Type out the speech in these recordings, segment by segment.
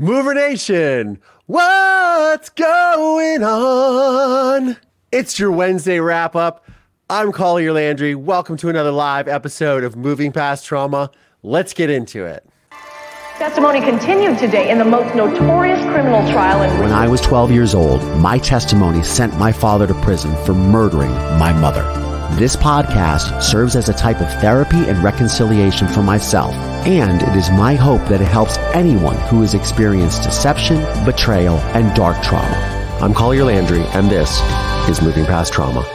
Mover Nation, what's going on? It's your Wednesday wrap up. I'm Collier Landry. Welcome to another live episode of Moving Past Trauma. Let's get into it. Testimony continued today in the most notorious criminal trial in When I was 12 years old, my testimony sent my father to prison for murdering my mother. This podcast serves as a type of therapy and reconciliation for myself, and it is my hope that it helps anyone who has experienced deception, betrayal, and dark trauma. I'm Collier Landry, and this is Moving Past Trauma.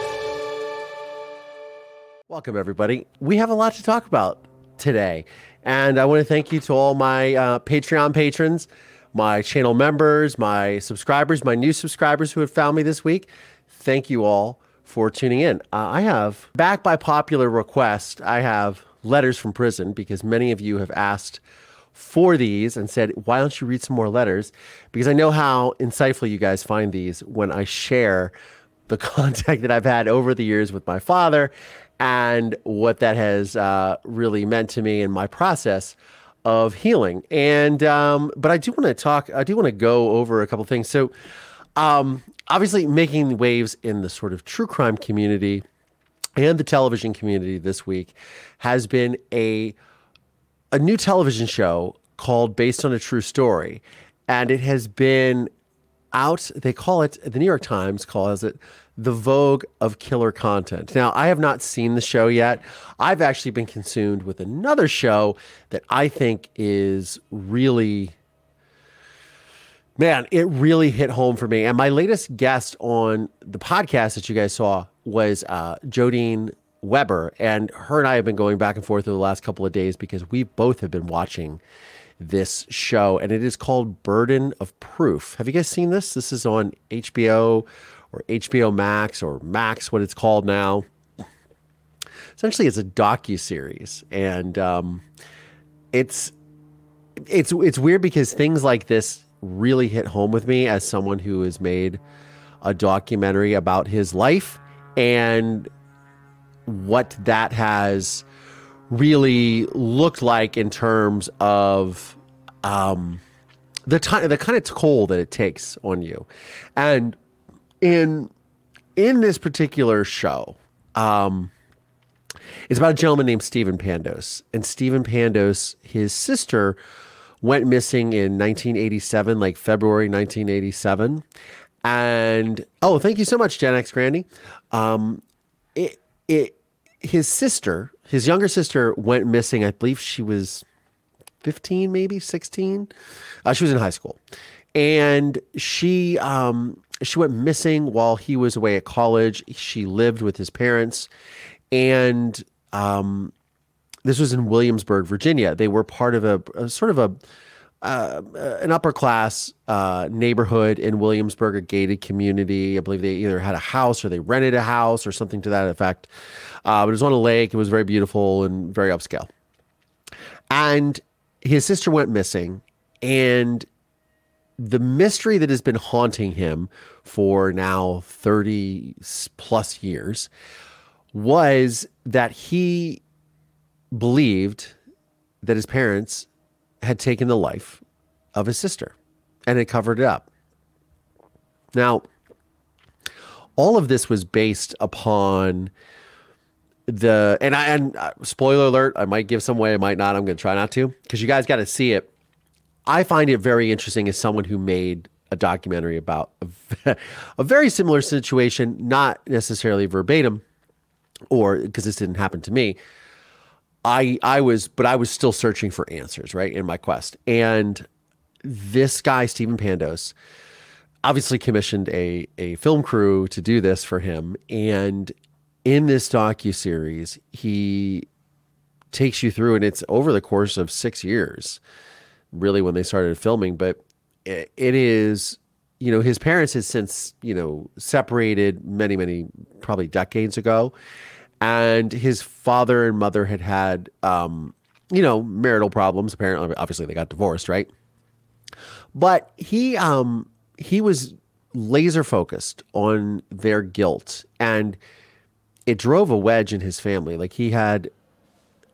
Welcome, everybody. We have a lot to talk about today. And I want to thank you to all my uh, Patreon patrons, my channel members, my subscribers, my new subscribers who have found me this week. Thank you all for tuning in. Uh, I have, back by popular request, I have letters from prison because many of you have asked for these and said, why don't you read some more letters? Because I know how insightful you guys find these when I share the contact that I've had over the years with my father and what that has uh, really meant to me in my process of healing. And um, but I do want to talk. I do want to go over a couple things. So, um, obviously, making waves in the sort of true crime community and the television community this week has been a a new television show called Based on a True Story, and it has been out. They call it the New York Times calls it the vogue of killer content. Now, I have not seen the show yet. I've actually been consumed with another show that I think is really, man, it really hit home for me. And my latest guest on the podcast that you guys saw was uh, Jodine Weber. And her and I have been going back and forth over the last couple of days because we both have been watching this show, and it is called Burden of Proof. Have you guys seen this? This is on HBO or HBO Max or Max, what it's called now. Essentially, it's a docu series, and um, it's it's it's weird because things like this really hit home with me as someone who has made a documentary about his life and what that has really looked like in terms of um, the time, the kind of toll that it takes on you, and in in this particular show, um, it's about a gentleman named Stephen Pandos, and Stephen Pandos, his sister, went missing in 1987, like February 1987, and oh, thank you so much, Gen X Grandy. Um, it it his sister, his younger sister, went missing. I believe she was 15, maybe 16. Uh, she was in high school, and she um, she went missing while he was away at college. She lived with his parents, and um, this was in Williamsburg, Virginia. They were part of a, a sort of a uh, an upper class uh, neighborhood in Williamsburg, a gated community. I believe they either had a house or they rented a house or something to that effect. Uh, but it was on a lake. It was very beautiful and very upscale. And his sister went missing, and the mystery that has been haunting him for now 30 plus years was that he believed that his parents had taken the life of his sister and had covered it up. Now, all of this was based upon the and I and uh, spoiler alert, I might give some way, I might not. I'm going to try not to because you guys got to see it. I find it very interesting as someone who made a documentary about a, a very similar situation, not necessarily verbatim, or because this didn't happen to me. I I was, but I was still searching for answers, right, in my quest. And this guy, Stephen Pandos, obviously commissioned a a film crew to do this for him. And in this docu series, he takes you through, and it's over the course of six years, really, when they started filming. But it, it is you know his parents had since you know separated many many probably decades ago and his father and mother had had um you know marital problems. Apparently obviously they got divorced right? But he um he was laser focused on their guilt and it drove a wedge in his family. Like he had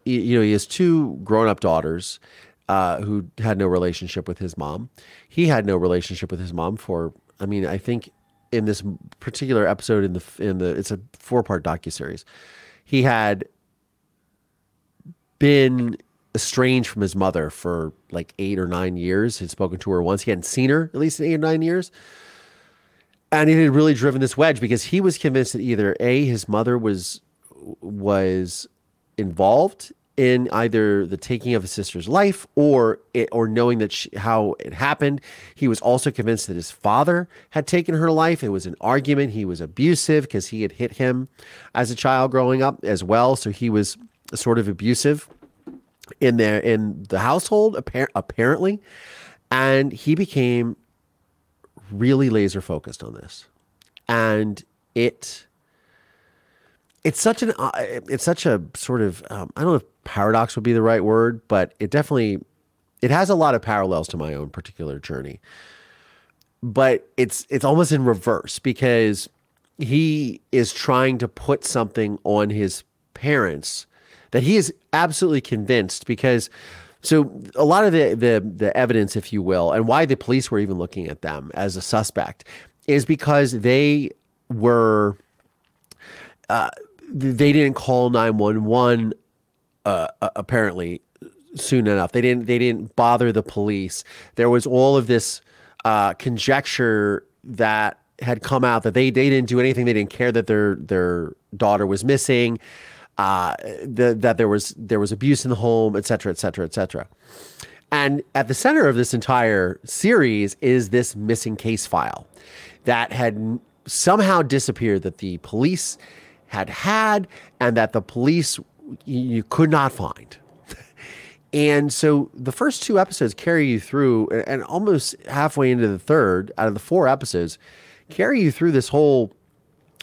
you know he has two grown-up daughters uh, who had no relationship with his mom. He had no relationship with his mom for i mean i think in this particular episode in the in the it's a four part docu series he had been estranged from his mother for like eight or nine years. Had spoken to her once. He hadn't seen her at least in eight or nine years. And it had really driven this wedge because he was convinced that either A, his mother was was involved in either the taking of his sister's life or it, or knowing that she, how it happened. He was also convinced that his father had taken her life. It was an argument. He was abusive because he had hit him as a child growing up as well. So he was sort of abusive in there in the household appar- apparently and he became really laser focused on this and it it's such an uh, it's such a sort of um, i don't know if paradox would be the right word but it definitely it has a lot of parallels to my own particular journey. But it's it's almost in reverse because he is trying to put something on his parents that he is absolutely convinced because so a lot of the the the evidence, if you will, and why the police were even looking at them as a suspect is because they were uh, they didn't call nine one one uh, apparently soon enough. They didn't they didn't bother the police. There was all of this uh, conjecture that had come out that they they didn't do anything. They didn't care that their their daughter was missing uh, the, that there was there was abuse in the home, et cetera, et cetera, et cetera. And at the center of this entire series is this missing case file that had somehow disappeared that the police had had and that the police you could not find. And so the first two episodes carry you through, and almost halfway into the third out of the four episodes, carry you through this whole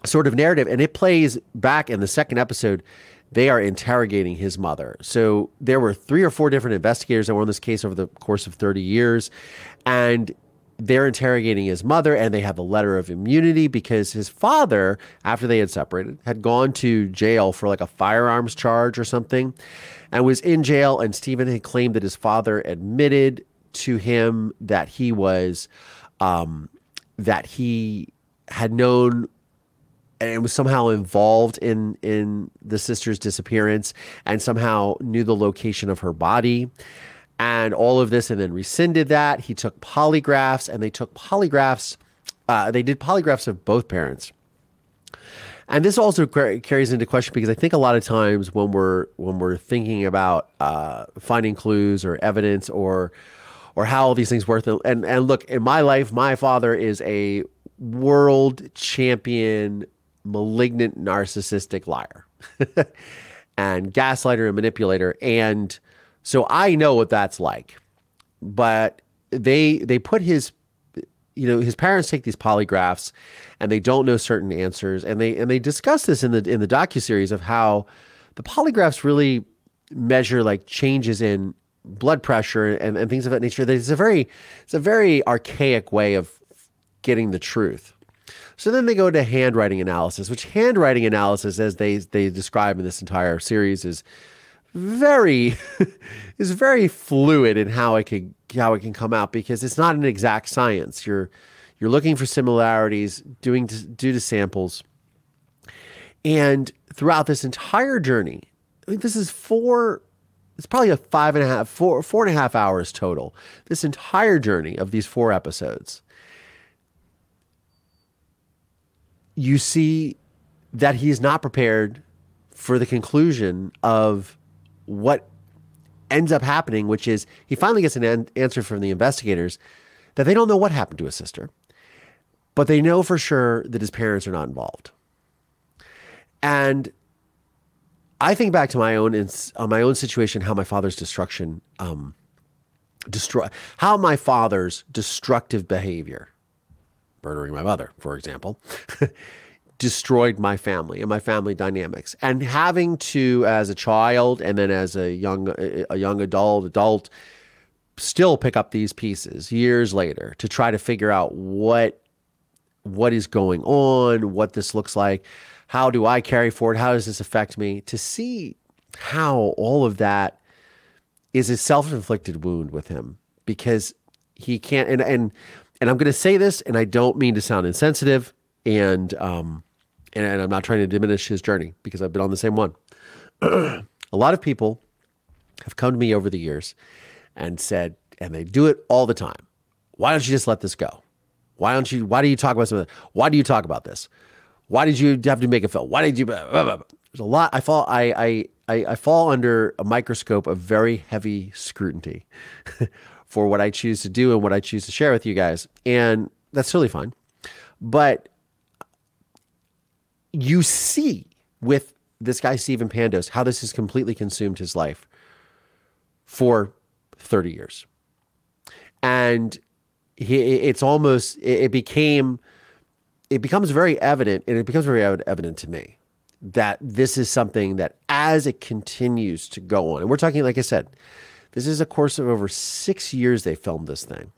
sort of narrative. And it plays back in the second episode. They are interrogating his mother. So there were three or four different investigators that were on this case over the course of 30 years. And they're interrogating his mother and they have a letter of immunity because his father, after they had separated, had gone to jail for like a firearms charge or something and was in jail. And Stephen had claimed that his father admitted to him that he was, um, that he had known and was somehow involved in in the sister's disappearance and somehow knew the location of her body and all of this and then rescinded that. He took polygraphs and they took polygraphs uh, they did polygraphs of both parents. And this also carries into question because I think a lot of times when we're when we're thinking about uh, finding clues or evidence or or how all these things work and and look in my life my father is a world champion malignant narcissistic liar and gaslighter and manipulator. And so I know what that's like but they they put his you know his parents take these polygraphs and they don't know certain answers and they and they discuss this in the in the docu series of how the polygraphs really measure like changes in blood pressure and, and things of that nature. It's a very it's a very archaic way of getting the truth. So then they go to handwriting analysis, which handwriting analysis, as they they describe in this entire series, is very is very fluid in how it can how it can come out because it's not an exact science. You're you're looking for similarities, doing to, due to samples, and throughout this entire journey, I think this is four. It's probably a five and a half, four, four and a half hours total. This entire journey of these four episodes you see that he's not prepared for the conclusion of what ends up happening, which is he finally gets an an- answer from the investigators that they don't know what happened to his sister, but they know for sure that his parents are not involved. And I think back to my own on my own situation, how my father's destruction um, destroy how my father's destructive behavior, murdering my mother, for example, destroyed my family and my family dynamics. And having to, as a child and then as a young a young adult, adult, still pick up these pieces years later to try to figure out what what is going on, what this looks like, how do I carry forward, how does this affect me? To see how all of that is a self-inflicted wound with him because he can't and and and I'm going to say this and I don't mean to sound insensitive and um and, and I'm not trying to diminish his journey because I've been on the same one. a lot of people have come to me over the years and said and they do it all the time. Why don't you just let this go? Why don't you why do you talk about something? Why do you talk about this? Why did you have to make a film? Why did you blah, blah, blah. There's a lot I fall I I I, I fall under a microscope of very heavy scrutiny for what I choose to do and what I choose to share with you guys. And that's totally fine. But you see with this guy, Stephen Pandos, how this has completely consumed his life for 30 years. And he, it's almost, it became, it becomes very evident, and it becomes very evident to me that this is something that as it continues to go on, and we're talking, like I said, this is a course of over six years they filmed this thing.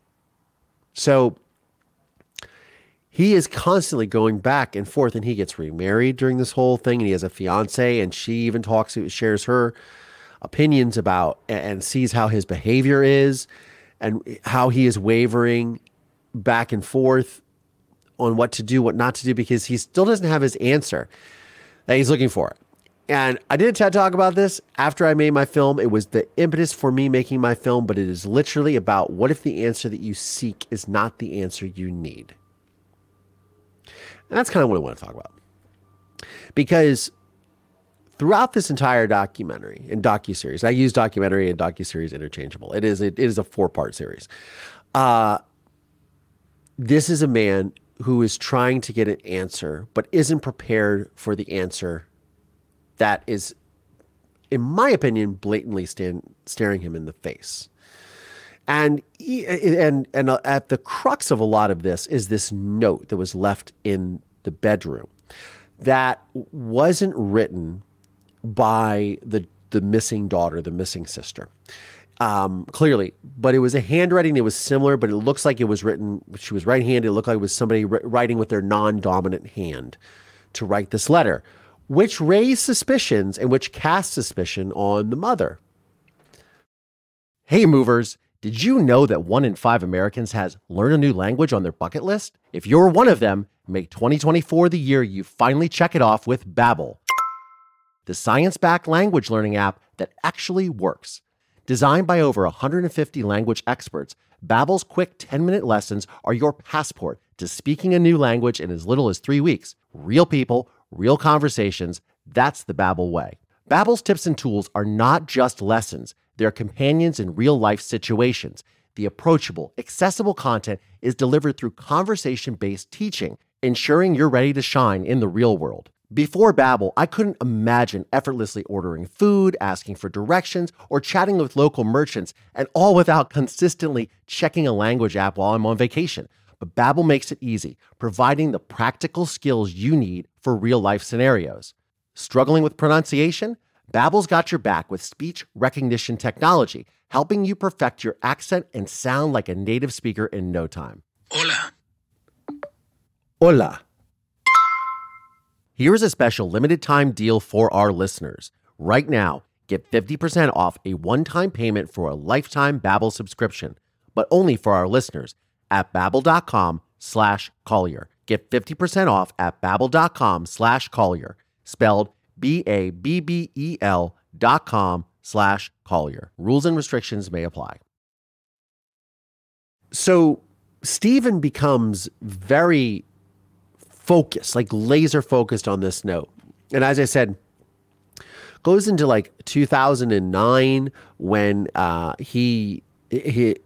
So he is constantly going back and forth, and he gets remarried during this whole thing, and he has a fiance, and she even talks, shares her opinions about and sees how his behavior is and how he is wavering back and forth on what to do, what not to do, because he still doesn't have his answer that he's looking for. And I did a TED talk about this after I made my film. It was the impetus for me making my film, but it is literally about what if the answer that you seek is not the answer you need? And that's kind of what I want to talk about. Because throughout this entire documentary and docu-series, I use documentary and docu-series interchangeable. It is it is a four-part series. Uh, this is a man who is trying to get an answer but isn't prepared for the answer that is in my opinion blatantly stand, staring him in the face and and and uh, at the crux of a lot of this is this note that was left in the bedroom that wasn't written by the the missing daughter the missing sister um, clearly, but it was a handwriting that was similar, but it looks like it was written. She was right-handed. It looked like it was somebody writing with their non-dominant hand to write this letter, which raised suspicions and which cast suspicion on the mother. Hey, movers! Did you know that one in five Americans has learn a new language on their bucket list? If you're one of them, make 2024 the year you finally check it off with Babbel, the science-backed language learning app that actually works. Designed by over 150 language experts, Babbel's quick 10-minute lessons are your passport to speaking a new language in as little as 3 weeks. Real people, real conversations, that's the Babbel way. Babbel's tips and tools are not just lessons, they're companions in real-life situations. The approachable, accessible content is delivered through conversation-based teaching, ensuring you're ready to shine in the real world. Before Babbel, I couldn't imagine effortlessly ordering food, asking for directions, or chatting with local merchants, and all without consistently checking a language app while I'm on vacation. But Babbel makes it easy, providing the practical skills you need for real-life scenarios. Struggling with pronunciation? Babbel's got your back with speech recognition technology, helping you perfect your accent and sound like a native speaker in no time. Hola. Hola. Here's a special limited time deal for our listeners. Right now, get 50% off a one-time payment for a lifetime Babbel subscription, but only for our listeners at babbel.com slash collier. Get 50% off at babbel.com slash collier, spelled B-A-B-B-E-L dot com slash collier. Rules and restrictions may apply. So Stephen becomes very focused, like laser focused on this note. And as I said, goes into like 2009 when uh, he, he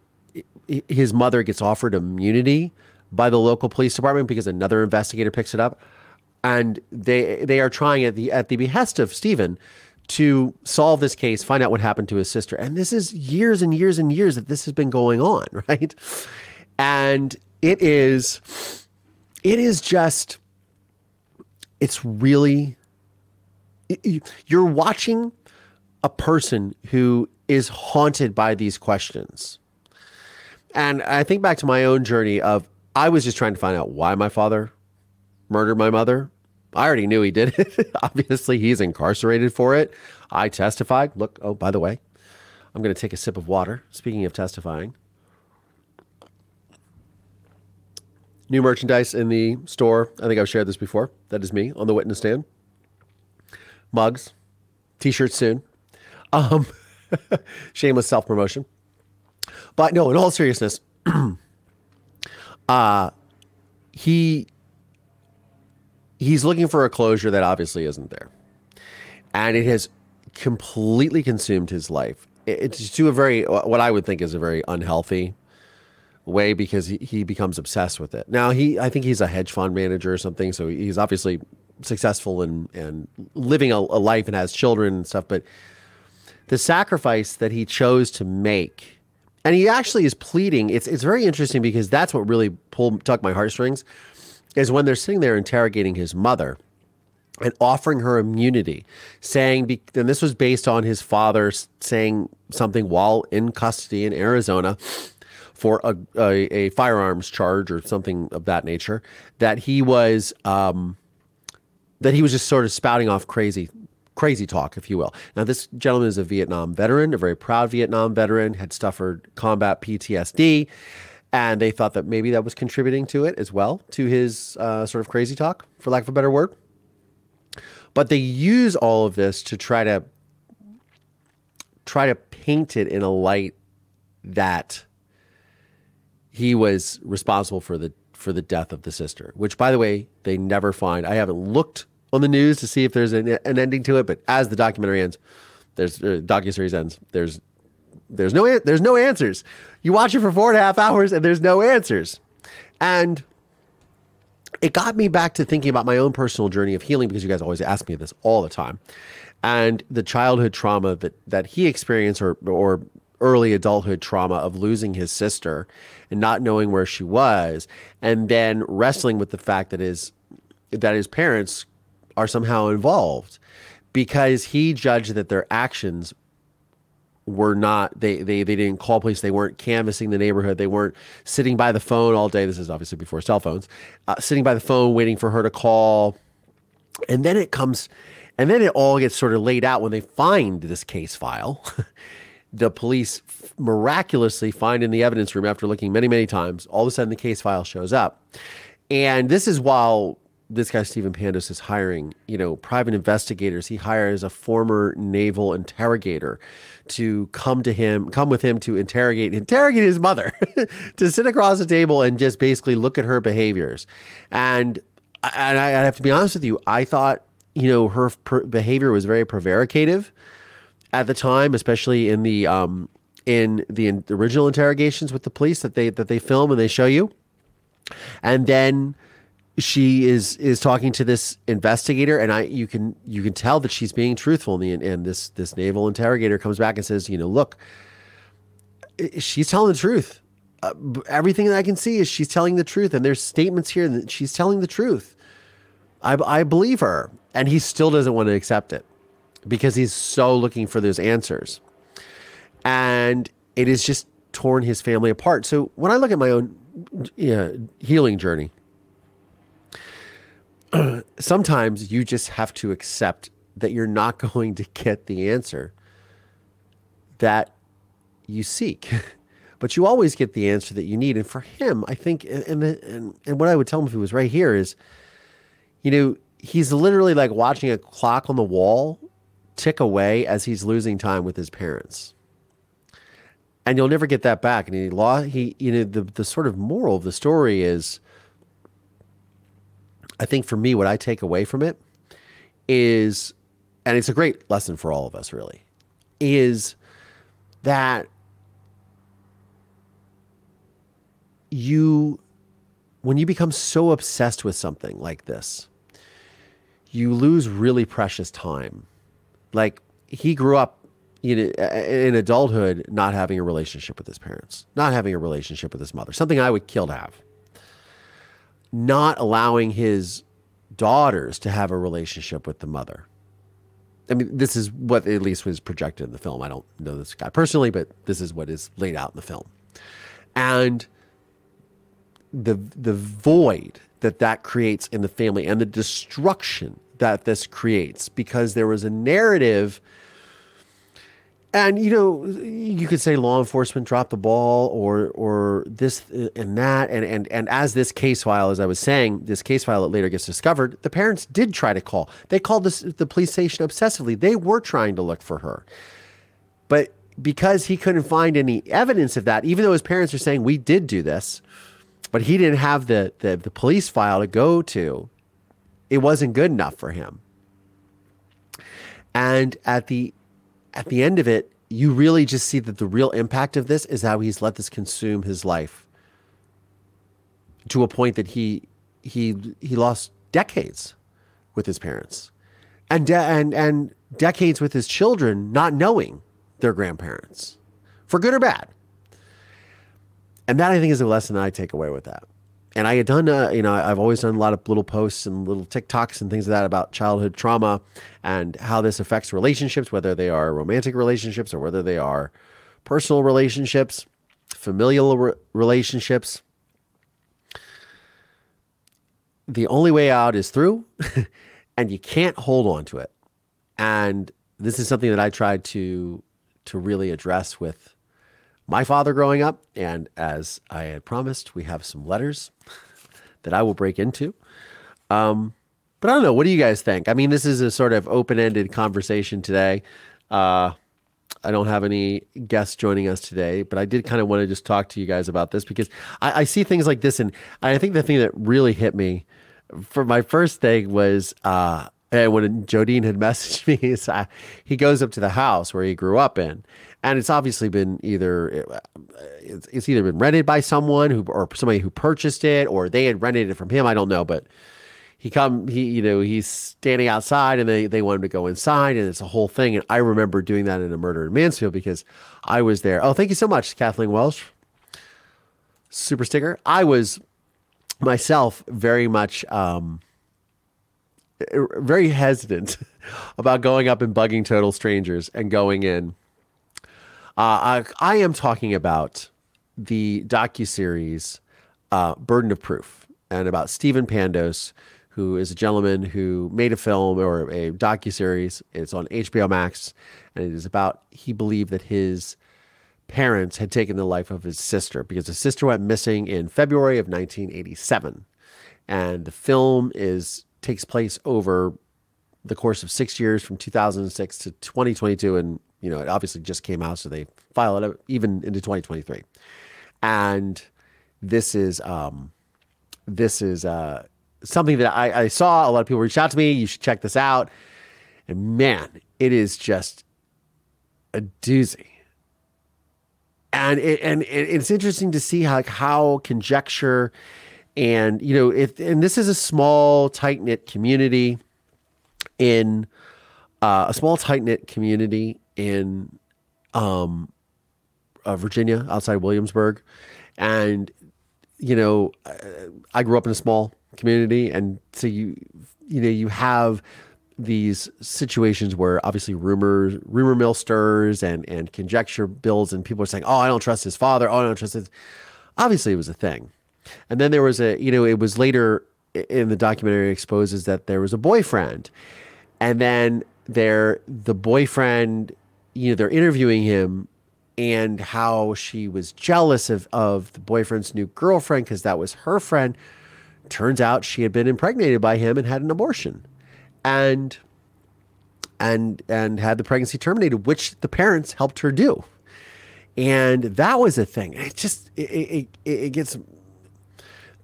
his mother gets offered immunity by the local police department because another investigator picks it up, and they they are trying at the at the behest of Stephen to solve this case, find out what happened to his sister. And this is years and years and years that this has been going on, right? And it is it is just it's really you're watching a person who is haunted by these questions. And I think back to my own journey of I was just trying to find out why my father murdered my mother. I already knew he did it. Obviously, he's incarcerated for it. I testified. Look, oh, by the way, I'm going to take a sip of water. Speaking of testifying, new merchandise in the store. I think I've shared this before. That is me on the witness stand. Mugs, t shirts soon. Um, shameless self promotion. But no, in all seriousness, uh, he he's looking for a closure that obviously isn't there, and it has completely consumed his life. It's to a very what I would think is a very unhealthy way because he, he becomes obsessed with it. Now he I think he's a hedge fund manager or something, so he's obviously successful and and living a, a life and has children and stuff, but the sacrifice that he chose to make and he actually is pleading it's it's very interesting because that's what really pulled tugged my heartstrings is when they're sitting there interrogating his mother and offering her immunity saying and this was based on his father saying something while in custody in Arizona for a, a, a firearms charge or something of that nature that he was um, that he was just sort of spouting off crazy crazy talk, if you will. Now, this gentleman is a Vietnam veteran, a very proud Vietnam veteran, had suffered combat PTSD, and they thought that maybe that was contributing to it as well, to his uh, sort of crazy talk, for lack of a better word. But they use all of this to try to try to paint it in a light that he was responsible for the for the death of the sister, which by the way, they never find. I haven't looked on the news to see if there's an, an ending to it. But as the documentary ends, there's uh, docu series ends. There's there's no there's no answers. You watch it for four and a half hours and there's no answers, and it got me back to thinking about my own personal journey of healing because you guys always ask me this all the time, and the childhood trauma that that he experienced or or early adulthood trauma of losing his sister and not knowing where she was and then wrestling with the fact that his that his parents are somehow involved because he judged that their actions were not they they they didn't call police. They weren't canvassing the neighborhood. They weren't sitting by the phone all day. This is obviously before cell phones. Uh, sitting by the phone waiting for her to call. And then it comes and then it all gets sort of laid out when they find this case file. The police miraculously find in the evidence room after looking many many times. All of a sudden the case file shows up. And this is while this guy Stephen Pandos is hiring, you know, private investigators. He hires a former naval interrogator to come to him, come with him to interrogate, interrogate his mother, to sit across the table and just basically look at her behaviors. And and I, I have to be honest with you, I thought, you know, her per- behavior was very prevaricative at the time, especially in the um in the, in the original interrogations with the police that they that they film and they show you. And then she is is talking to this investigator and i you can you can tell that she's being truthful. And, and this this naval interrogator comes back and says you know look she's telling the truth. Uh, everything that i can see is she's telling the truth and there's statements here that she's telling the truth. I, I believe her and he still doesn't want to accept it because he's so looking for those answers. And it has just torn his family apart. So when i look at my own healing journey sometimes you just have to accept that you're not going to get the answer that you seek. but you always get the answer that you need. And for him, I think, and, and, and what I would tell him if he was right here is, you know, he's literally like watching a clock on the wall tick away as he's losing time with his parents. And you'll never get that back. And he lost, he, you know, the, the sort of moral of the story is, I think for me, what I take away from it is, and it's a great lesson for all of us, really, is that you, when you become so obsessed with something like this, you lose really precious time. Like he grew up you know, in adulthood not having a relationship with his parents, not having a relationship with his mother, something I would kill to have. Not allowing his daughters to have a relationship with the mother. I mean, this is what at least was projected in the film. I don't know this guy personally, but this is what is laid out in the film. And the the void that that creates in the family and the destruction that this creates because there was a narrative and you know you could say law enforcement dropped the ball or or this uh, and that. And and and as this case file as i was saying this case file that later gets discovered the parents did try to call. They called this, the police station obsessively. They were trying to look for her. But because he couldn't find any evidence of that even though his parents are saying we did do this but he didn't have the the, the police file to go to it wasn't good enough for him. And at the at the end of it, you really just see that the real impact of this is how he's let this consume his life to a point that he he he lost decades with his parents and de- and and decades with his children not knowing their grandparents for good or bad. And that i think is a lesson i take away with that and I had done, uh, you know, I've always done a lot of little posts and little TikToks and things like that about childhood trauma and how this affects relationships, whether they are romantic relationships or whether they are personal relationships, familial re- relationships. The only way out is through, and you can't hold on to it. And this is something that I tried to to really address with my father growing up. And as I had promised, we have some letters that I will break into. Um, but I don't know. What do you guys think? I mean, this is a sort of open ended conversation today. Uh, I don't have any guests joining us today, but I did kind of want to just talk to you guys about this because I, I see things like this. And I think the thing that really hit me for my first thing was uh, when Jodine had messaged me, uh, he goes up to the house where he grew up in and it's obviously been either it's, it's either been rented by someone who or somebody who purchased it or they had rented it from him. I don't know, but he come he you know he's standing outside and they they want him to go inside and it's a whole thing. And I remember doing that in a murder in Mansfield because I was there. Oh, thank you so much, Kathleen Welsh. Super sticker. I was myself very much um, very hesitant about going up and bugging total strangers and going in uh, I, I, am talking about the docu series uh, "Burden of Proof" and about Stephen Pandos, who is a gentleman who made a film or a docu series. It's on HBO Max, and it is about he believed that his parents had taken the life of his sister because his sister went missing in February of 1987, and the film is takes place over the course of six years from 2006 to 2022 and you know, it obviously just came out, so they file it even into 2023. And this is um, this is uh, something that I, I saw. A lot of people reach out to me. You should check this out. And man, it is just a doozy. And it, and it's interesting to see how how conjecture and you know if and this is a small tight knit community in uh, a small tight knit community in um, uh, Virginia, outside Williamsburg, and you know, I grew up in a small community, and so you, you know, you have these situations where obviously rumors, rumor mill stirs, and and conjecture builds, and people are saying, "Oh, I don't trust his father. Oh, I don't trust his." Obviously, it was a thing, and then there was a, you know, it was later in the documentary exposes that there was a boyfriend, and then there the boyfriend you know, they're interviewing him and how she was jealous of, of the boyfriend's new girlfriend because that was her friend. Turns out she had been impregnated by him and had an abortion. And and and had the pregnancy terminated, which the parents helped her do. And that was a thing. It just it, it, it gets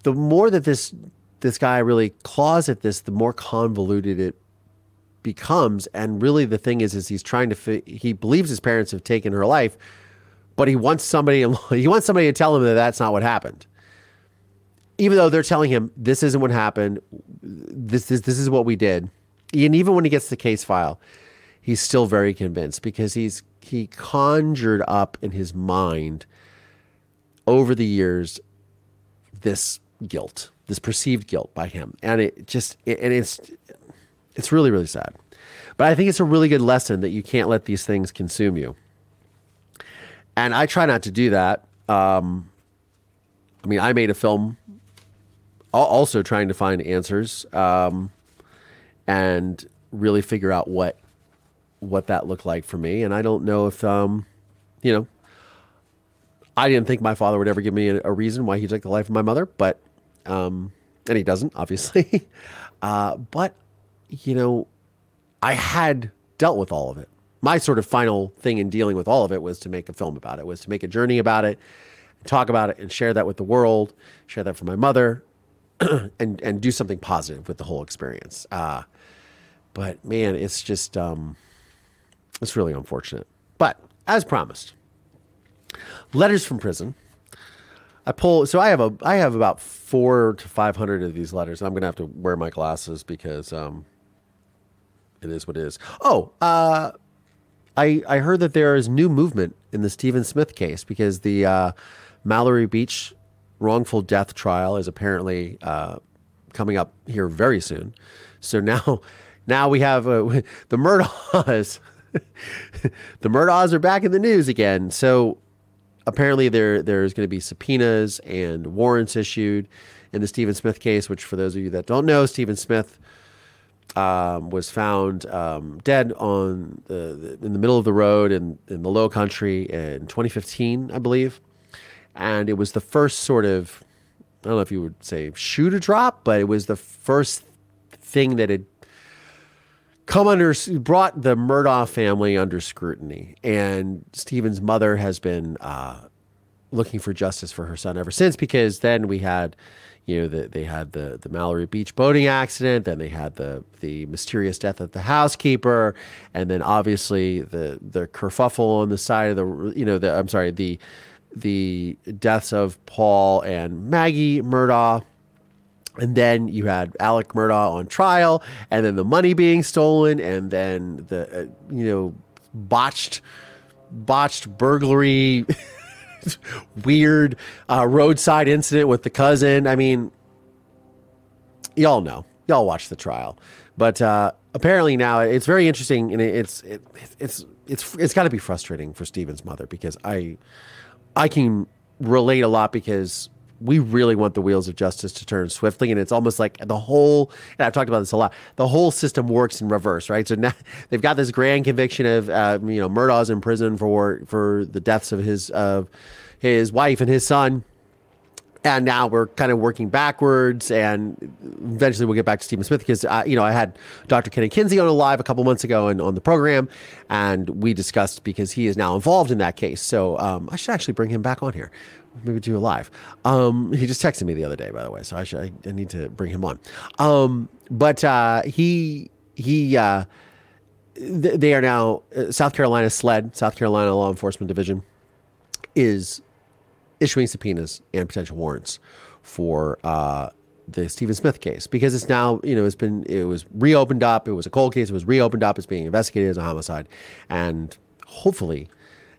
the more that this this guy really claws at this, the more convoluted it becomes. And really, the thing is, is he's trying to. Fi- he believes his parents have taken her life, but he wants somebody. He wants somebody to tell him that that's not what happened. Even though they're telling him this isn't what happened, this is this is what we did, and even when he gets the case file, he's still very convinced because he's he conjured up in his mind over the years this guilt, this perceived guilt by him, and it just and it's it's really really sad. But I think it's a really good lesson that you can't let these things consume you. And I try not to do that. Um, I mean, I made a film also trying to find answers um, and really figure out what what that looked like for me. And I don't know if, um, you know, I didn't think my father would ever give me a, a reason why he took the life of my mother, but, um, and he doesn't, obviously. uh, but, you know, I had dealt with all of it. My sort of final thing in dealing with all of it was to make a film about it, was to make a journey about it, talk about it, and share that with the world, share that for my mother, and and do something positive with the whole experience. Uh, but man, it's just um, it's really unfortunate. But as promised, letters from prison. I pull so I have a I have about four to five hundred of these letters. I'm gonna have to wear my glasses because um, it is what it is. Oh, uh, I I heard that there is new movement in the Stephen Smith case because the uh, Mallory Beach wrongful death trial is apparently uh, coming up here very soon. So now now we have uh, the Murdaughs. the Murdaughs are back in the news again. So apparently there there's going to be subpoenas and warrants issued in the Stephen Smith case. Which, for those of you that don't know, Stephen Smith um, was found um, dead on the, in the middle of the road in in the Low Country in 2015, I believe, and it was the first sort of I don't know if you would say shoe to drop, but it was the first thing that had come under brought the Murdaugh family under scrutiny, and Stephen's mother has been uh, looking for justice for her son ever since. Because then we had, you know, the, they had the the Mallory Beach boating accident, then they had the the mysterious death of the housekeeper, and then obviously the the kerfuffle on the side of the you know the I'm sorry the the deaths of Paul and Maggie Murdaugh and then you had Alec Murdaugh on trial, and then the money being stolen, and then the uh, you know botched botched burglary, weird uh, roadside incident with the cousin. I mean, y'all know, y'all watch the trial, but uh, apparently now it's very interesting, and it's it, it's it's it's got to be frustrating for Stephen's mother because I I can relate a lot because we really want the wheels of justice to turn swiftly. And it's almost like the whole, and I've talked about this a lot, the whole system works in reverse, right? So now they've got this grand conviction of, uh, you know, Murdaugh's in prison for, for the deaths of his, of his wife and his son. And now we're kind of working backwards, and eventually we'll get back to Stephen Smith because you know I had Dr. Kenny Kinsey on a live a couple months ago and on the program, and we discussed because he is now involved in that case. So um, I should actually bring him back on here maybe do a live. Um, he just texted me the other day, by the way, so I should I, I need to bring him on. Um, but uh, he he uh, th- they are now uh, South Carolina SLED, South Carolina Law Enforcement Division, is issuing subpoenas and potential warrants for uh, the Stephen Smith case because it's now you know it's been it was reopened up. It was a cold case. It was reopened up. It's being investigated as a homicide, and hopefully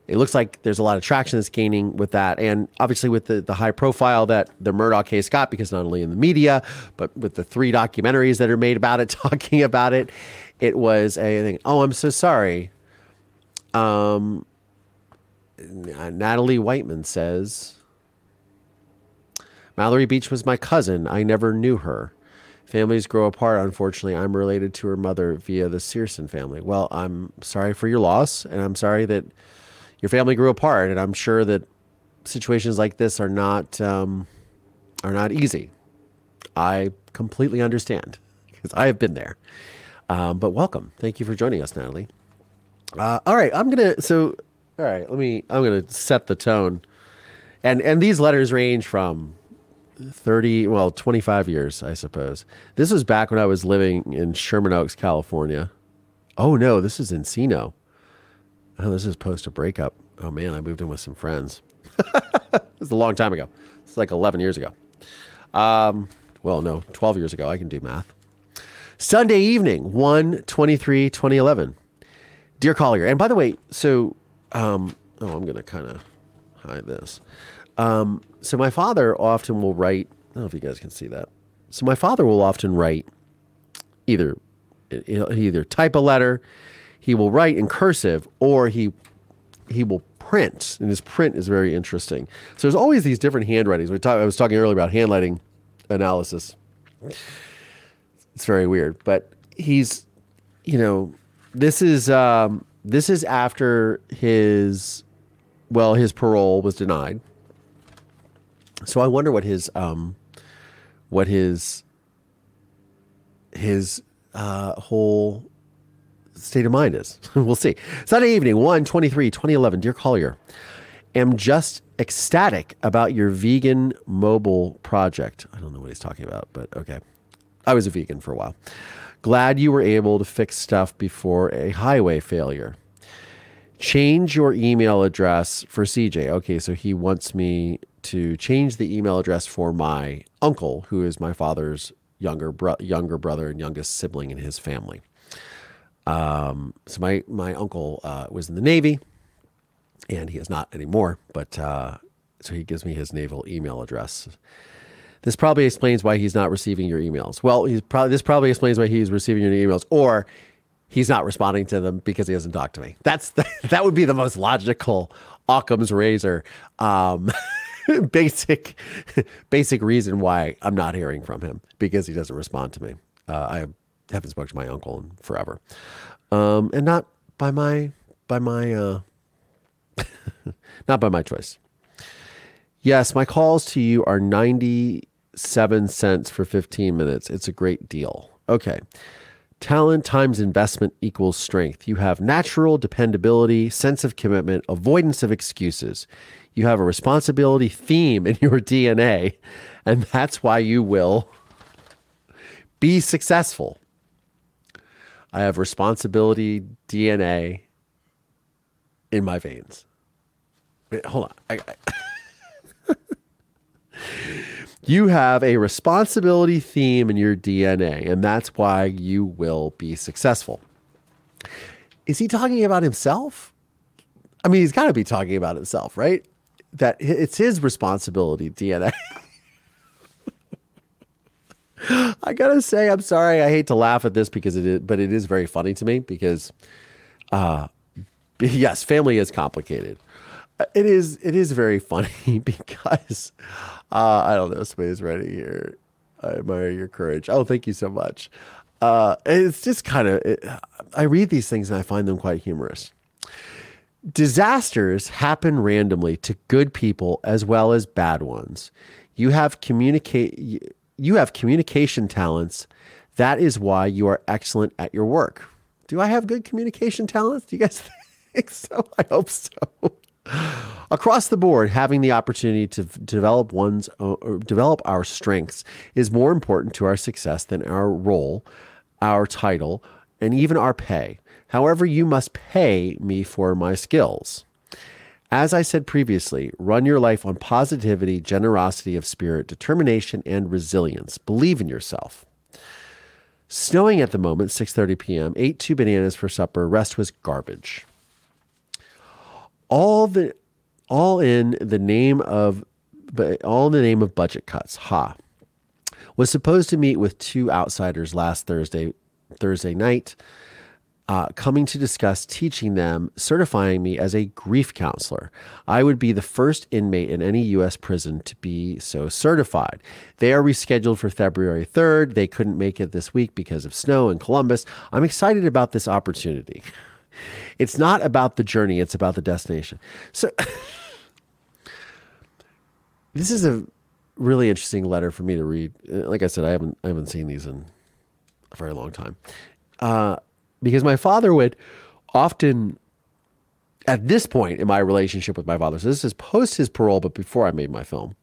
it looks like there's a lot of traction that's gaining with that. And obviously, with the, the high profile that the Murdaugh case got, because not only in the media, but with the three documentaries that are made about it, talking about it, it was a thing. Oh, I'm so sorry. Um, Natalie Whiteman says Mallory Beach was my cousin. I never knew her. Families grow apart. Unfortunately, I'm related to her mother via the Searson family. Well, I'm sorry for your loss, and I'm sorry that your family grew apart, and I'm sure that situations like this are not um, are not easy. I completely understand because I have been there. Um, but welcome, thank you for joining us, Natalie. Uh, all right, I'm gonna so all right. Let me. I'm gonna set the tone, and and these letters range from 30 well 25 years i suppose this was back when i was living in sherman oaks california oh no this is encino Oh, this is post a breakup. Oh man, I moved in with some friends. it's a long time ago. It's like 11 years ago. Um, well, no, 12 years ago. I can do math. Sunday evening, 1 23, 2011. Dear Collier, and by the way, so um, oh, I'm gonna kind of hide this. Um, so my father often will write. I don't know if you guys can see that. So my father will often write either he'll either type a letter, he will write in cursive, or he he will print, and his print is very interesting. So there's always these different handwritings. We talk, I was talking earlier about handwriting analysis. It's very weird, but he's, you know, this is um, this is after his, well, his parole was denied. So I wonder what his um, what his his uh, whole state of mind is. we'll see. Sunday evening, 1 23, 2011. Dear Collier, am just ecstatic about your vegan mobile project. I don't know what he's talking about, but okay. I was a vegan for a while. Glad you were able to fix stuff before a highway failure. Change your email address for CJ. Okay, so he wants me to change the email address for my uncle, who is my father's younger bro- younger brother and youngest sibling in his family. Um, so my my uncle uh, was in the Navy, and he is not anymore. But uh, so he gives me his naval email address. This probably explains why he's not receiving your emails. Well, he's probably this probably explains why he's receiving your emails, or he's not responding to them because he hasn't talked to me. That's the, that would be the most logical Occam's razor. Um, basic basic reason why I'm not hearing from him because he doesn't respond to me. Uh, I haven't spoken to my uncle in forever, um, and not by my by my uh, not by my choice. Yes, my calls to you are 97 cents for 15 minutes. It's a great deal. Okay. Talent times investment equals strength. You have natural dependability, sense of commitment, avoidance of excuses. You have a responsibility theme in your DNA, and that's why you will be successful. I have responsibility DNA in my veins. Wait, hold on. I, I you have a responsibility theme in your DNA, and that's why you will be successful. Is he talking about himself? I mean, he's got to be talking about himself, right? That it's his responsibility, DNA. I gotta say, I'm sorry. I hate to laugh at this because it is, but it is very funny to me because, uh, yes, family is complicated. Uh, it is. It is very funny because, uh, I don't know. Somebody's ready here. I admire your courage. Oh, thank you so much. Uh, it's just kind of. I read these things and I find them quite humorous. Disasters happen randomly to good people as well as bad ones. You have communicate you have communication talents. That is why you are excellent at your work. Do I have good communication talents? Do you guys think so? I hope so. Across the board, having the opportunity to develop one's or develop our strengths is more important to our success than our role, our title, and even our pay. However, you must pay me for my skills. As I said previously, run your life on positivity, generosity of spirit, determination, and resilience. Believe in yourself. Snowing at the moment, 6:30 p.m. Ate two bananas for supper. Rest was garbage. All the, all in the name of, all in the name of budget cuts. Ha. Was supposed to meet with two outsiders last Thursday, Thursday night uh, coming to discuss teaching them, certifying me as a grief counselor. I would be the first inmate in any U.S. prison to be so certified. They are rescheduled for February 3rd. They couldn't make it this week because of snow in Columbus. I'm excited about this opportunity. It's not about the journey, it's about the destination. So, this is a really interesting letter for me to read. Like I said, I haven't I haven't seen these in a very long time. Uh, because my father would often at this point in my relationship with my father so this is post his parole but before i made my film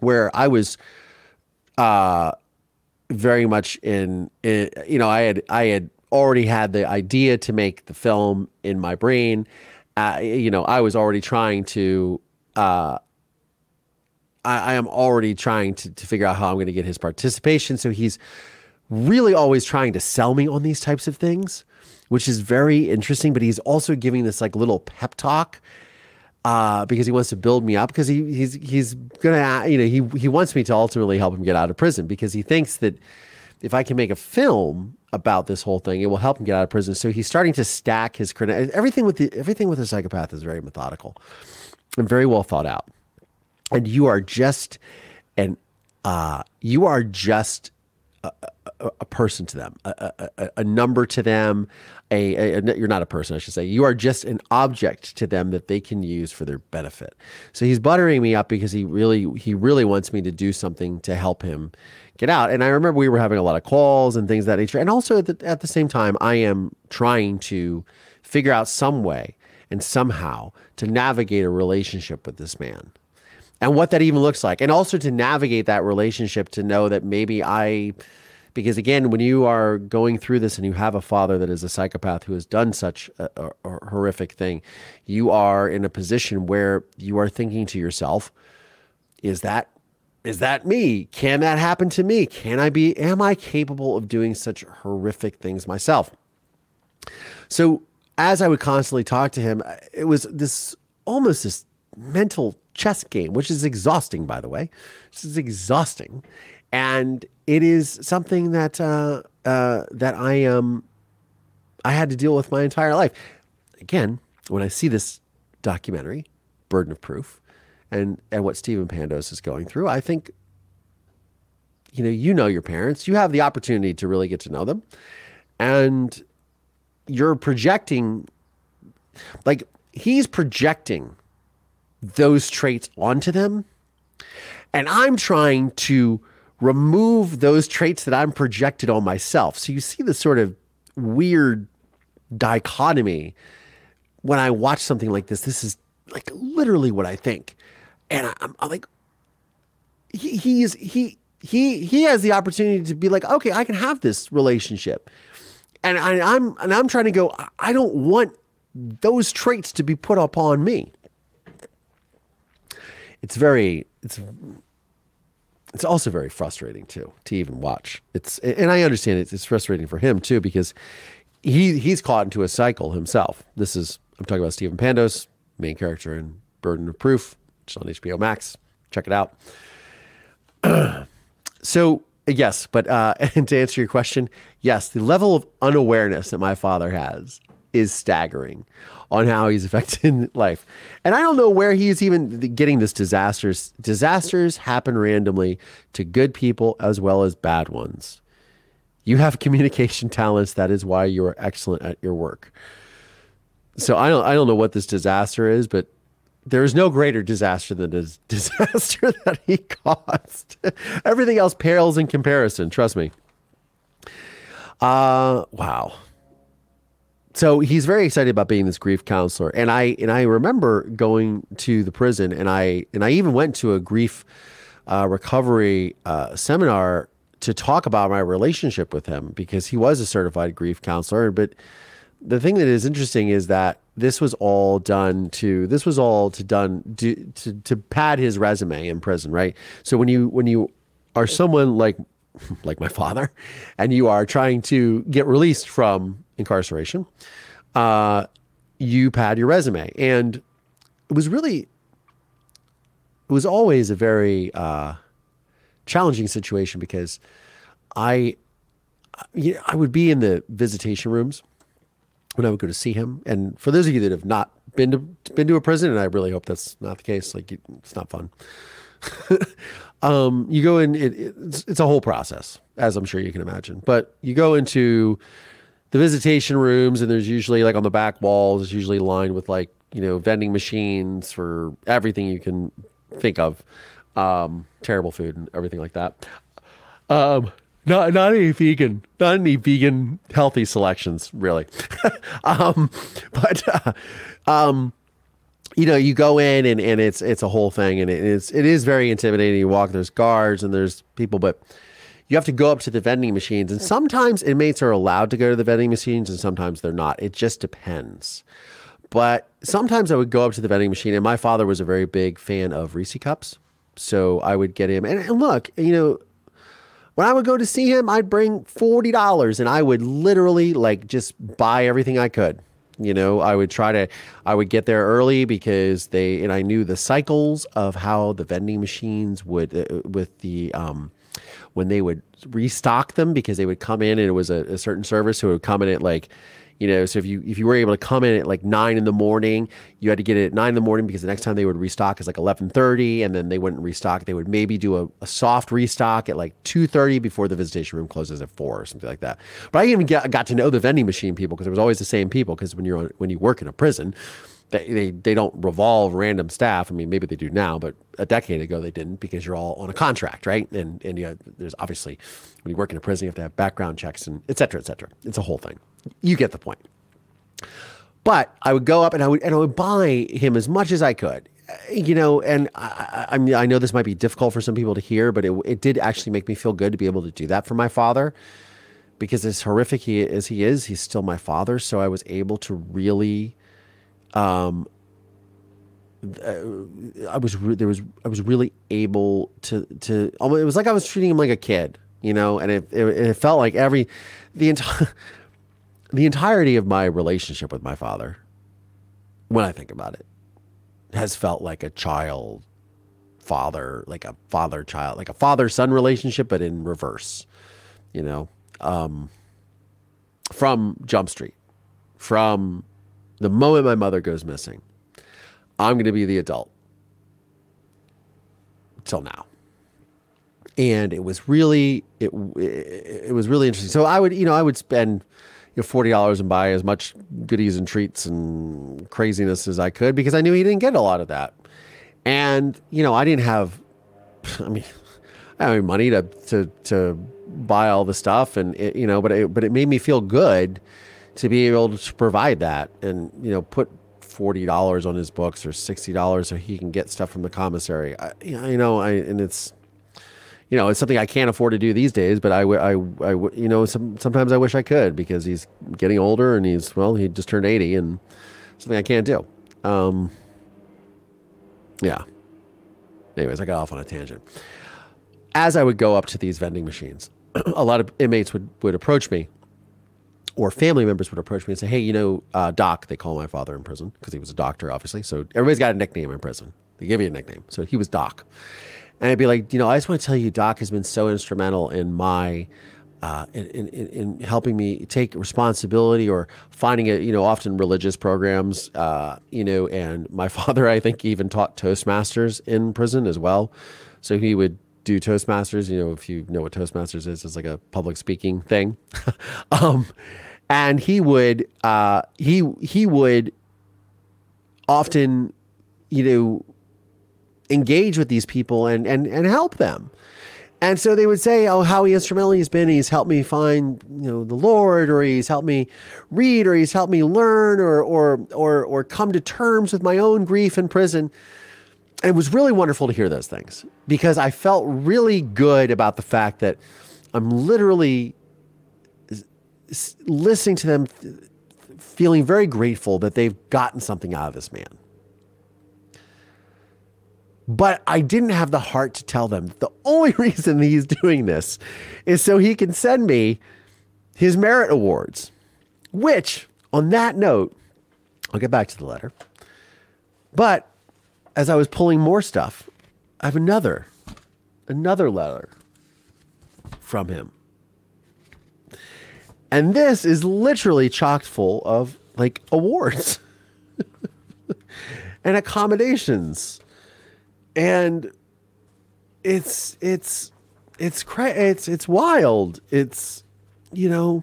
where i was uh very much in, in you know i had i had already had the idea to make the film in my brain. Uh, you know i was already trying to uh I, I am already trying to, to figure out how i'm going to get his participation. So he's really always trying to sell me on these types of things. which is very interesting. But he's also giving this like little pep talk uh, because he wants to build me up because he, he's he's gonna you know he he wants me to ultimately help him get out of prison because he thinks that if I can make a film about this whole thing, it will help him get out of prison. So he's starting to stack his credit. Everything with the everything with a psychopath is very methodical and very well thought out. And you are just and uh, you are just a, a, person to them, a, a a number to them. A, you're not a person, I should say. You are just an object to them that they can use for their benefit. So he's buttering me up because he really he really wants me to do something to help him get out. And I remember we were having a lot of calls and things that nature. And also at the, at the same time, I am trying to figure out some way and somehow to navigate a relationship with this man and what that even looks like. And also to navigate that relationship to know that maybe I, because again, when you are going through this and you have a father that is a psychopath who has done such a, a, a horrific thing, you are in a position where you are thinking to yourself, is that is that me? Can that happen to me? Can I be, am I capable of doing such horrific things myself? So, as I would constantly talk to him, it was this almost this mental chess game, which is exhausting, by the way. This is exhausting. And it is something that, uh, uh, that I um, I had to deal with my entire life. Again, when I see this documentary, Burden of Proof, and and what Stephen Pandos is going through. I think you know, you know your parents. You have the opportunity to really get to know them. And you're projecting like he's projecting those traits onto them. And I'm trying to remove those traits that I'm projected on myself. So you see this sort of weird dichotomy when I watch something like this. This is like literally what I think and I, am like, he, he's he he he has the opportunity to be like, okay, I can have this relationship, and I, I'm and I'm trying to go. I don't want those traits to be put upon me. It's very it's it's also very frustrating too to even watch. It's and I understand it's, frustrating for him too because he he's caught into a cycle himself. This is I'm talking about Stephen Pandos, main character in Burden of Proof. It's on HBO Max. Check it out. so yes, but uh, and to answer your question, yes, the level of unawareness that my father has is staggering on how he's affected in life. And I don't know where he's even getting this disasters. Disasters happen randomly to good people as well as bad ones. You have communication talents. That is why you are excellent at your work. So I don't I don't know what this disaster is, but there is no greater disaster than the disaster that he caused. Everything else pales in comparison. Trust me. Uh, wow. So he's very excited about being this grief counselor, and I and I remember going to the prison, and I and I even went to a grief uh, recovery uh, seminar to talk about my relationship with him because he was a certified grief counselor. But the thing that is interesting is that this was all done to this was all to done to, to to pad his resume in prison, right? So when you when you are someone like like my father, and you are trying to get released from incarceration, uh, you pad your resume, and it was really it was always a very uh, challenging situation because I you know, I would be in the visitation rooms when I would go to see him. And for those of you that have not been to been to a prison, and I really hope that's not the case, like it's not fun. um, you go in, it, it's, it's a whole process, as I'm sure you can imagine. But you go into the visitation rooms, and there's usually like on the back walls, is usually lined with like you know vending machines for everything you can think of, um, terrible food and everything like that. Um, not not any vegan, not any vegan healthy selections, really. um, but uh, um, you know, you go in and, and it's it's a whole thing, and it is it is very intimidating. You walk, there's guards and there's people, but you have to go up to the vending machines, and sometimes inmates are allowed to go to the vending machines, and sometimes they're not. It just depends. But sometimes I would go up to the vending machine, and my father was a very big fan of Reese cups, so I would get him. And, and look, you know, when I would go to see him, I'd bring $40 and I would literally like just buy everything I could. You know, I would try to, I would get there early because they, and I knew the cycles of how the vending machines would, uh, with the, um, when they would restock them because they would come in and it was a, a certain service who would come in at like, you know, so if you if you were able to come in at like nine in the morning, you had to get it at nine in the morning because the next time they would restock is like eleven thirty, and then they wouldn't restock. They would maybe do a, a soft restock at like two thirty before the visitation room closes at four or something like that. But I even get, got to know the vending machine people because it was always the same people. Because when you're on, when you work in a prison, they, they they don't revolve random staff. I mean, maybe they do now, but a decade ago they didn't because you're all on a contract, right? And and you have, there's obviously when you work in a prison, you have to have background checks and et cetera, et cetera. It's a whole thing. You get the point. But I would go up and I would and I would buy him as much as I could, you know. And I, I mean, I know this might be difficult for some people to hear, but it it did actually make me feel good to be able to do that for my father, because as horrific he, as he is, he's still my father. So I was able to really, um, uh, I was re- there was I was really able to to it was like I was treating him like a kid, you know, and it it, it felt like every the entire the entirety of my relationship with my father, when I think about it, has felt like a child father, like a father child, like a father son relationship, but in reverse, you know, um, from Jump Street, from the moment my mother goes missing, I'm going to be the adult till now. And it was really, it, it, was really interesting. So I would, you know, I would spend, you know, forty dollars and buy as much goodies and treats and craziness as I could because I knew he didn't get a lot of that. And you know, I didn't have, I mean, I don't have money to to to buy all the stuff, and it, you know, but it, but it made me feel good to be able to provide that, and you know, put forty dollars on his books or sixty dollars so he can get stuff from the commissary. I, you know, I and it's you know, it's something I can't afford to do these days, but I, I, I you know, some, sometimes I wish I could because he's getting older and he's, well, he just turned 80 and something I can't do. Um, yeah. Anyways, I got off on a tangent. As I would go up to these vending machines, a lot of inmates would, would approach me or family members would approach me and say, Hey, you know, uh, Doc, they call my father in prison because he was a doctor, obviously. So everybody's got a nickname in prison. They give you a nickname. So he was Doc. And I'd be like, you know, I just want to tell you, Doc has been so instrumental in my, uh, in, in, in, helping me take responsibility or finding it, you know, often religious programs, uh, you know, and my father, I think, even taught Toastmasters in prison as well. So he would do Toastmasters, you know, if you know what Toastmasters is, it's like a public speaking thing. um, and he would, uh, he, he would often, you know, engage with these people and and and help them. And so they would say, "Oh, how he instrumental he's been. He's helped me find, you know, the Lord, or he's helped me read, or he's helped me learn, or or or or come to terms with my own grief in prison." And it was really wonderful to hear those things because I felt really good about the fact that I'm literally listening to them, feeling very grateful that they've gotten something out of this man. But I didn't have the heart to tell them the only reason he's doing this is so he can send me his merit awards, which, on that note, I'll get back to the letter. But as I was pulling more stuff, I have another, another letter from him. And this is literally chocked full of like awards and accommodations and it's it's it's cra- it's it's wild. It's you know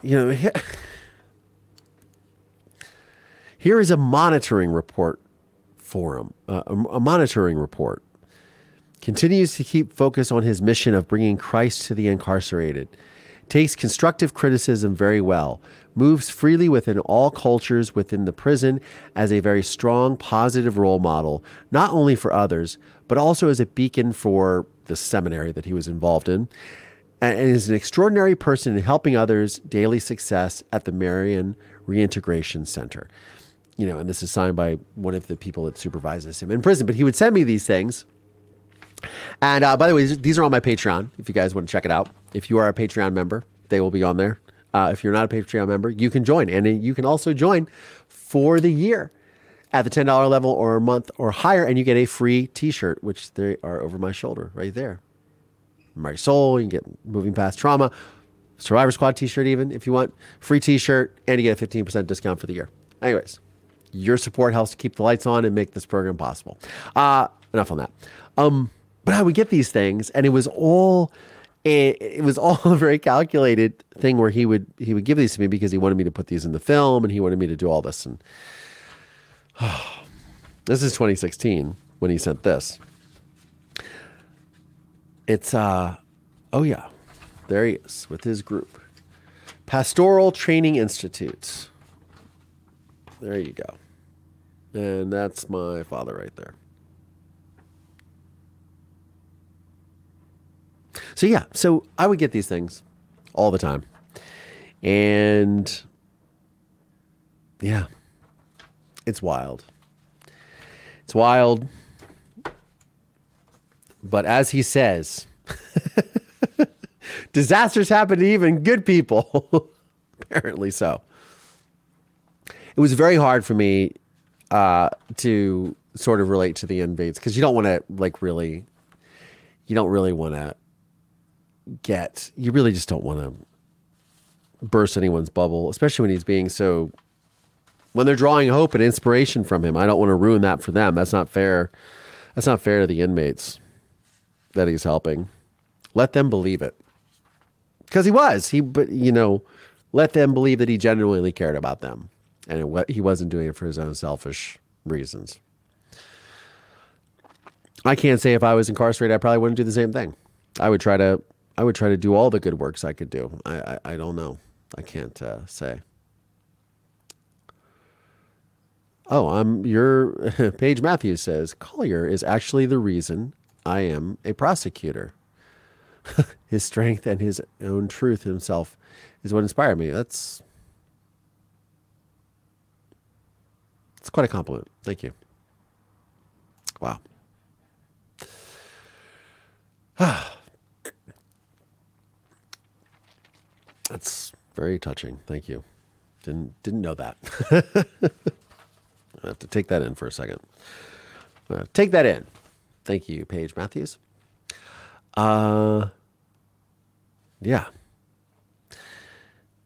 you know here is a monitoring report for him. Uh, a monitoring report continues to keep focus on his mission of bringing Christ to the incarcerated. Takes constructive criticism very well moves freely within all cultures within the prison as a very strong, positive role model, not only for others, but also as a beacon for the seminary that he was involved in, and is an extraordinary person in helping others' daily success at the Marion Reintegration Center. You know, and this is signed by one of the people that supervises him in prison. But he would send me these things And uh, by the way, these are on my Patreon. If you guys want to check it out, if you are a Patreon member, they will be on there. Uh, if you're not a Patreon member, you can join, and you can also join for the year at the ten dollar level or a month or higher, and you get a free T-shirt, which they are over my shoulder right there. My soul, you can get moving past trauma, Survivor Squad T-shirt, even if you want free T-shirt, and you get a fifteen percent discount for the year. Anyways, your support helps to keep the lights on and make this program possible. Uh, enough on that. Um, but I would get these things, and it was all it, it, was all a very calculated thing where he would he would give these to me because he wanted me to put these in the film and he wanted me to do all this and oh, this is 2016 when he sent this. It's uh oh yeah there he is with his group. Pastoral training institutes there you go. And that's my father right there So yeah, so I would get these things all the time. And yeah, it's wild. It's wild. But as he says, disasters happen to even good people. Apparently so. It was very hard for me uh, to sort of relate to the inmates because you don't want to like really, you don't really want to get. You really just don't want to burst anyone's bubble, especially when he's being so. When they're drawing hope and inspiration from him, I don't want to ruin that for them. That's not fair. That's not fair to the inmates that he's helping. Let them believe it, because he was. He, but you know, let them believe that he genuinely cared about them, and it, he wasn't doing it for his own selfish reasons. I can't say if I was incarcerated, I probably wouldn't do the same thing. I would try to I would try to do all the good works I could do. I, I, I don't know. I can't uh, say. Oh, I'm your Paige Matthews says Collier is actually the reason I am a prosecutor. his strength and his own truth himself is what inspired me. That's it's quite a compliment. Thank you. Wow. That's very touching. Thank you. Didn't didn't know that. I have to take that in for a second. Uh, take that in. Thank you, Paige Matthews. Uh, yeah.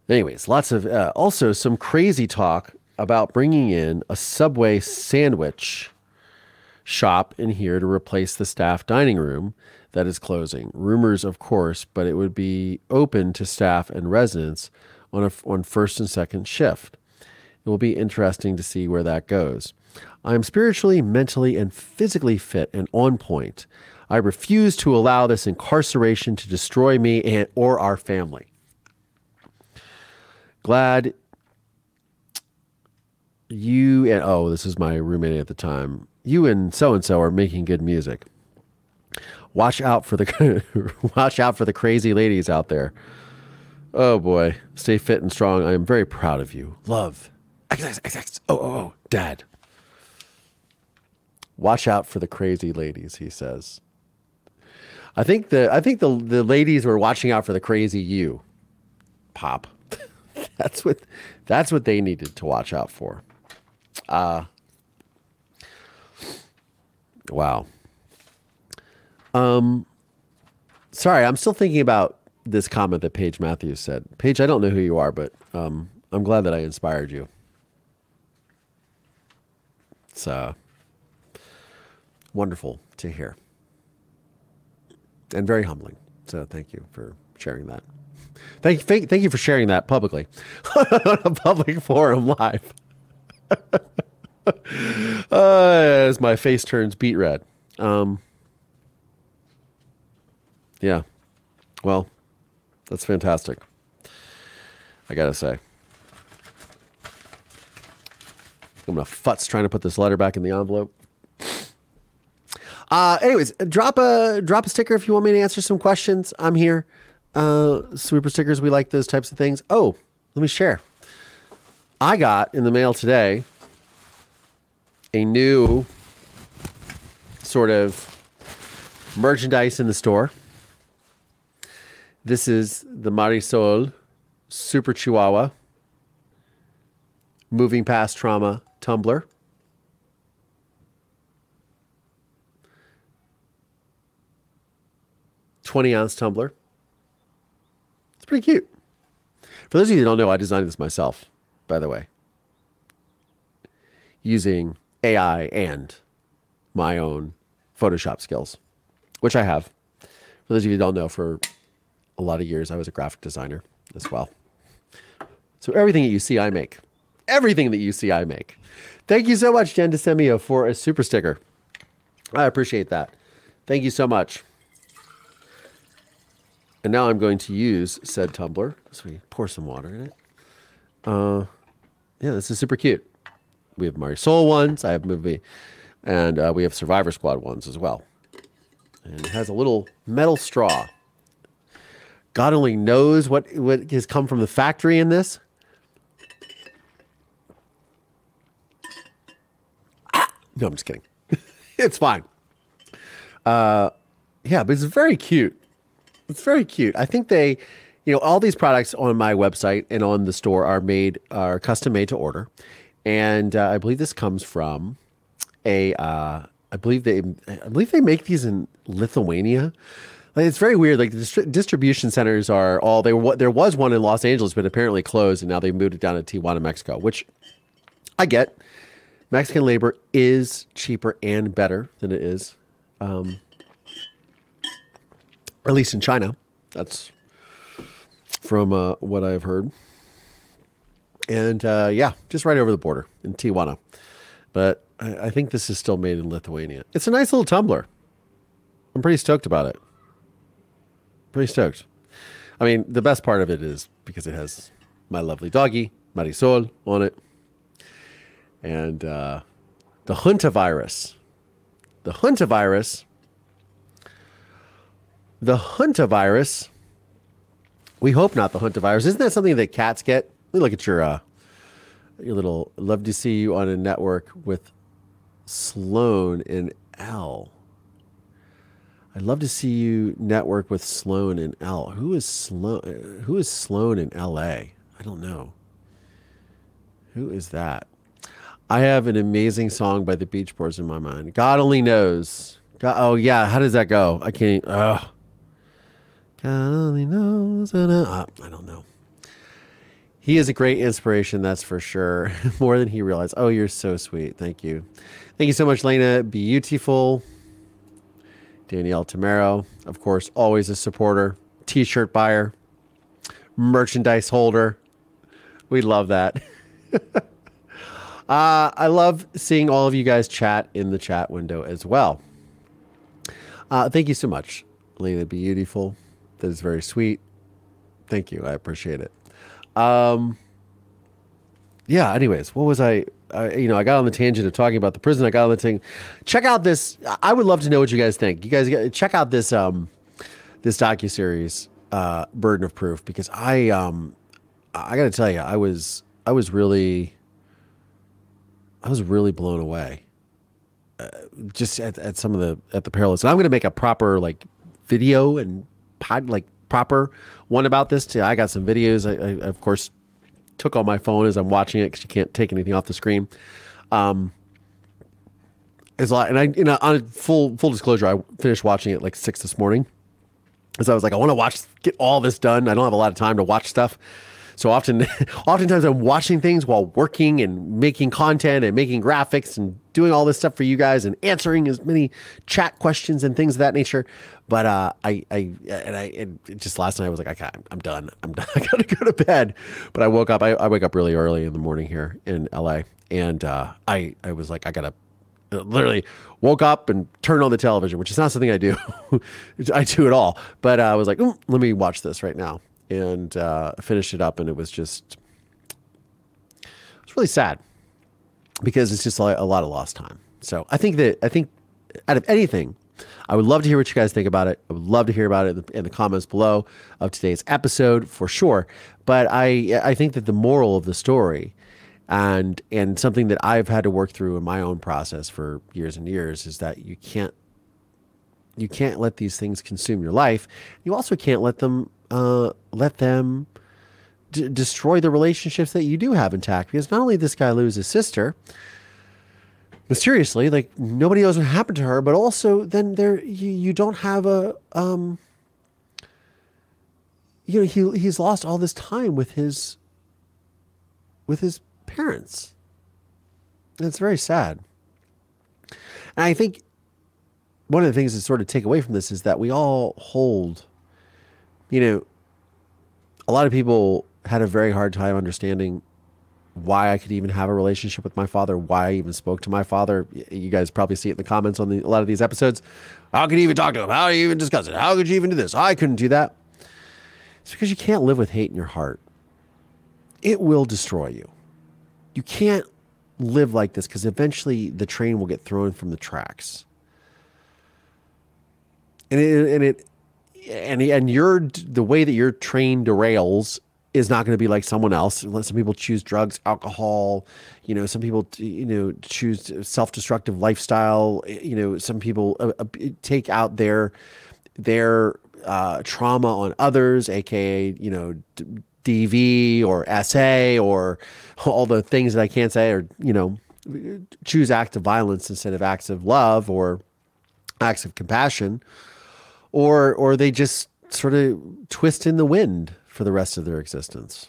Anyways, lots of uh, also some crazy talk about bringing in a Subway sandwich shop in here to replace the staff dining room that is closing. Rumors, of course, but it would be open to staff and residents on a, on first and second shift. It will be interesting to see where that goes. I am spiritually, mentally, and physically fit and on point. I refuse to allow this incarceration to destroy me and or our family. Glad you and oh, this is my roommate at the time. You and so and so are making good music watch out for the watch out for the crazy ladies out there. Oh boy, stay fit and strong. I am very proud of you. Love. Oh, oh, oh, dad. Watch out for the crazy ladies, he says. I think the I think the the ladies were watching out for the crazy you. Pop. that's what that's what they needed to watch out for. Uh wow. Um, sorry, I'm still thinking about this comment that Paige Matthews said. Paige, I don't know who you are, but um, I'm glad that I inspired you. It's uh, wonderful to hear and very humbling. So thank you for sharing that. Thank you, thank, thank you for sharing that publicly on a public forum live. uh, as my face turns beet red. Um, yeah. Well, that's fantastic. I gotta say. I'm gonna futz trying to put this letter back in the envelope. Uh, anyways, drop a drop a sticker if you want me to answer some questions. I'm here. Uh, super stickers, we like those types of things. Oh, let me share. I got in the mail today a new sort of merchandise in the store. This is the Marisol Super Chihuahua Moving Past Trauma tumbler. Twenty ounce tumbler. It's pretty cute. For those of you who don't know, I designed this myself, by the way, using AI and my own Photoshop skills, which I have. For those of you who don't know, for a lot of years, I was a graphic designer as well. So everything that you see, I make. Everything that you see, I make. Thank you so much, Jen DeSemio, for a super sticker. I appreciate that. Thank you so much. And now I'm going to use said tumbler. So we pour some water in it. Uh, yeah, this is super cute. We have Marisol ones. I have movie, and uh, we have Survivor Squad ones as well. And it has a little metal straw. God only knows what what has come from the factory in this. No, I'm just kidding. it's fine. Uh, yeah, but it's very cute. It's very cute. I think they, you know, all these products on my website and on the store are made are custom made to order, and uh, I believe this comes from a. Uh, I believe they. I believe they make these in Lithuania. It's very weird. Like the distri- distribution centers are all they were. There was one in Los Angeles, but apparently closed, and now they moved it down to Tijuana, Mexico. Which I get. Mexican labor is cheaper and better than it is um, at least in China. That's from uh, what I've heard. And uh, yeah, just right over the border in Tijuana. But I, I, think this is still made in Lithuania. It's a nice little tumbler. I'm pretty stoked about it. Pretty stoked. I mean, the best part of it is because it has my lovely doggy, Marisol, on it. And uh, the Hantavirus. The Hantavirus the hantavirus. We hope not the hantavirus. Isn't that something that cats get? Let look at your uh, your little. Love to see you on a network with Sloan and L. I'd love to see you network with Sloan in L. Who is Sloan? Who is Sloan in L.A.? I don't know. Who is that? I have an amazing song by the Beach Boys in my mind. God only knows. God, oh yeah, how does that go? I can't. Oh. God only knows. Uh, I don't know. He is a great inspiration, that's for sure. More than he realized. Oh, you're so sweet. Thank you. Thank you so much, Lena. Beautiful. Danielle Tamaro, of course, always a supporter, t shirt buyer, merchandise holder. We love that. uh, I love seeing all of you guys chat in the chat window as well. Uh, thank you so much, Lena Beautiful. That is very sweet. Thank you. I appreciate it. Um, yeah. Anyways, what was I? You know, I got on the tangent of talking about the prison. I got on the thing. Check out this. I would love to know what you guys think. You guys check out this um, this docu series, uh, Burden of Proof, because I um, I got to tell you, I was I was really I was really blown away. Uh, just at, at some of the at the parallels. And I'm going to make a proper like video and pod, like proper one about this. Too. I got some videos. I, I, of course took on my phone as I'm watching it because you can't take anything off the screen. Um, it's a lot, and I, you know, on full full disclosure, I finished watching it like six this morning, because I was like, I want to watch, get all this done. I don't have a lot of time to watch stuff, so often, oftentimes I'm watching things while working and making content and making graphics and doing all this stuff for you guys and answering as many chat questions and things of that nature. But uh, I, I, and I, and just last night I was like, I I'm done. I'm done. I gotta go to bed. But I woke up. I, I wake up really early in the morning here in LA, and uh, I, I was like, I gotta literally woke up and turned on the television, which is not something I do. I do at all. But uh, I was like, let me watch this right now and uh, finished it up, and it was just it's really sad because it's just a lot of lost time. So I think that I think out of anything, I would love to hear what you guys think about it. I would love to hear about it in the, in the comments below of today's episode for sure. But I I think that the moral of the story and and something that I've had to work through in my own process for years and years is that you can't you can't let these things consume your life. You also can't let them uh, let them d- destroy the relationships that you do have intact. Because not only this guy lose his sister mysteriously, like nobody knows what happened to her, but also then there you, you don't have a um, you know he he's lost all this time with his with his parents. And it's very sad. And I think one of the things to sort of take away from this is that we all hold, you know, a lot of people had a very hard time understanding why I could even have a relationship with my father, why I even spoke to my father. You guys probably see it in the comments on the, a lot of these episodes. How could you even talk to him? How do you even discuss it? How could you even do this? I couldn't do that. It's because you can't live with hate in your heart. It will destroy you. You can't live like this because eventually the train will get thrown from the tracks. And it, and it and and your the way that your train derails is not going to be like someone else. Some people choose drugs, alcohol. You know, some people you know choose self-destructive lifestyle. You know, some people uh, uh, take out their their uh, trauma on others, aka you know DV or SA or all the things that I can't say, or you know, choose acts of violence instead of acts of love or acts of compassion, or or they just sort of twist in the wind for the rest of their existence.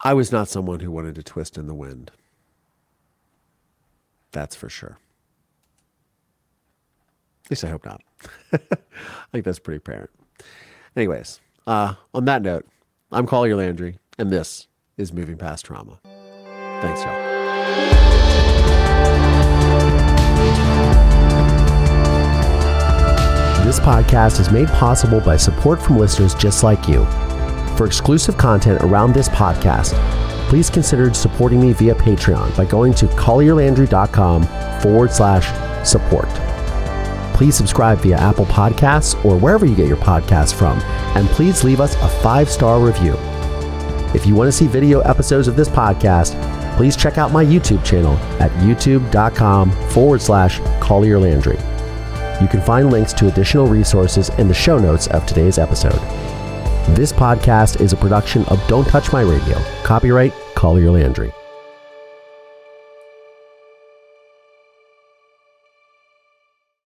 I was not someone who wanted to twist in the wind. That's for sure. At least I hope not. I think that's pretty apparent. Anyways, uh, on that note, I'm Collier Landry, and this is Moving Past Trauma. Thanks, y'all. This podcast is made possible by support from listeners just like you. For exclusive content around this podcast, please consider supporting me via Patreon by going to collierlandry.com forward slash support. Please subscribe via Apple Podcasts or wherever you get your podcasts from, and please leave us a five star review. If you want to see video episodes of this podcast, please check out my YouTube channel at youtube.com forward slash Collier Landry. You can find links to additional resources in the show notes of today's episode. This podcast is a production of Don't Touch My Radio. Copyright Collier Landry.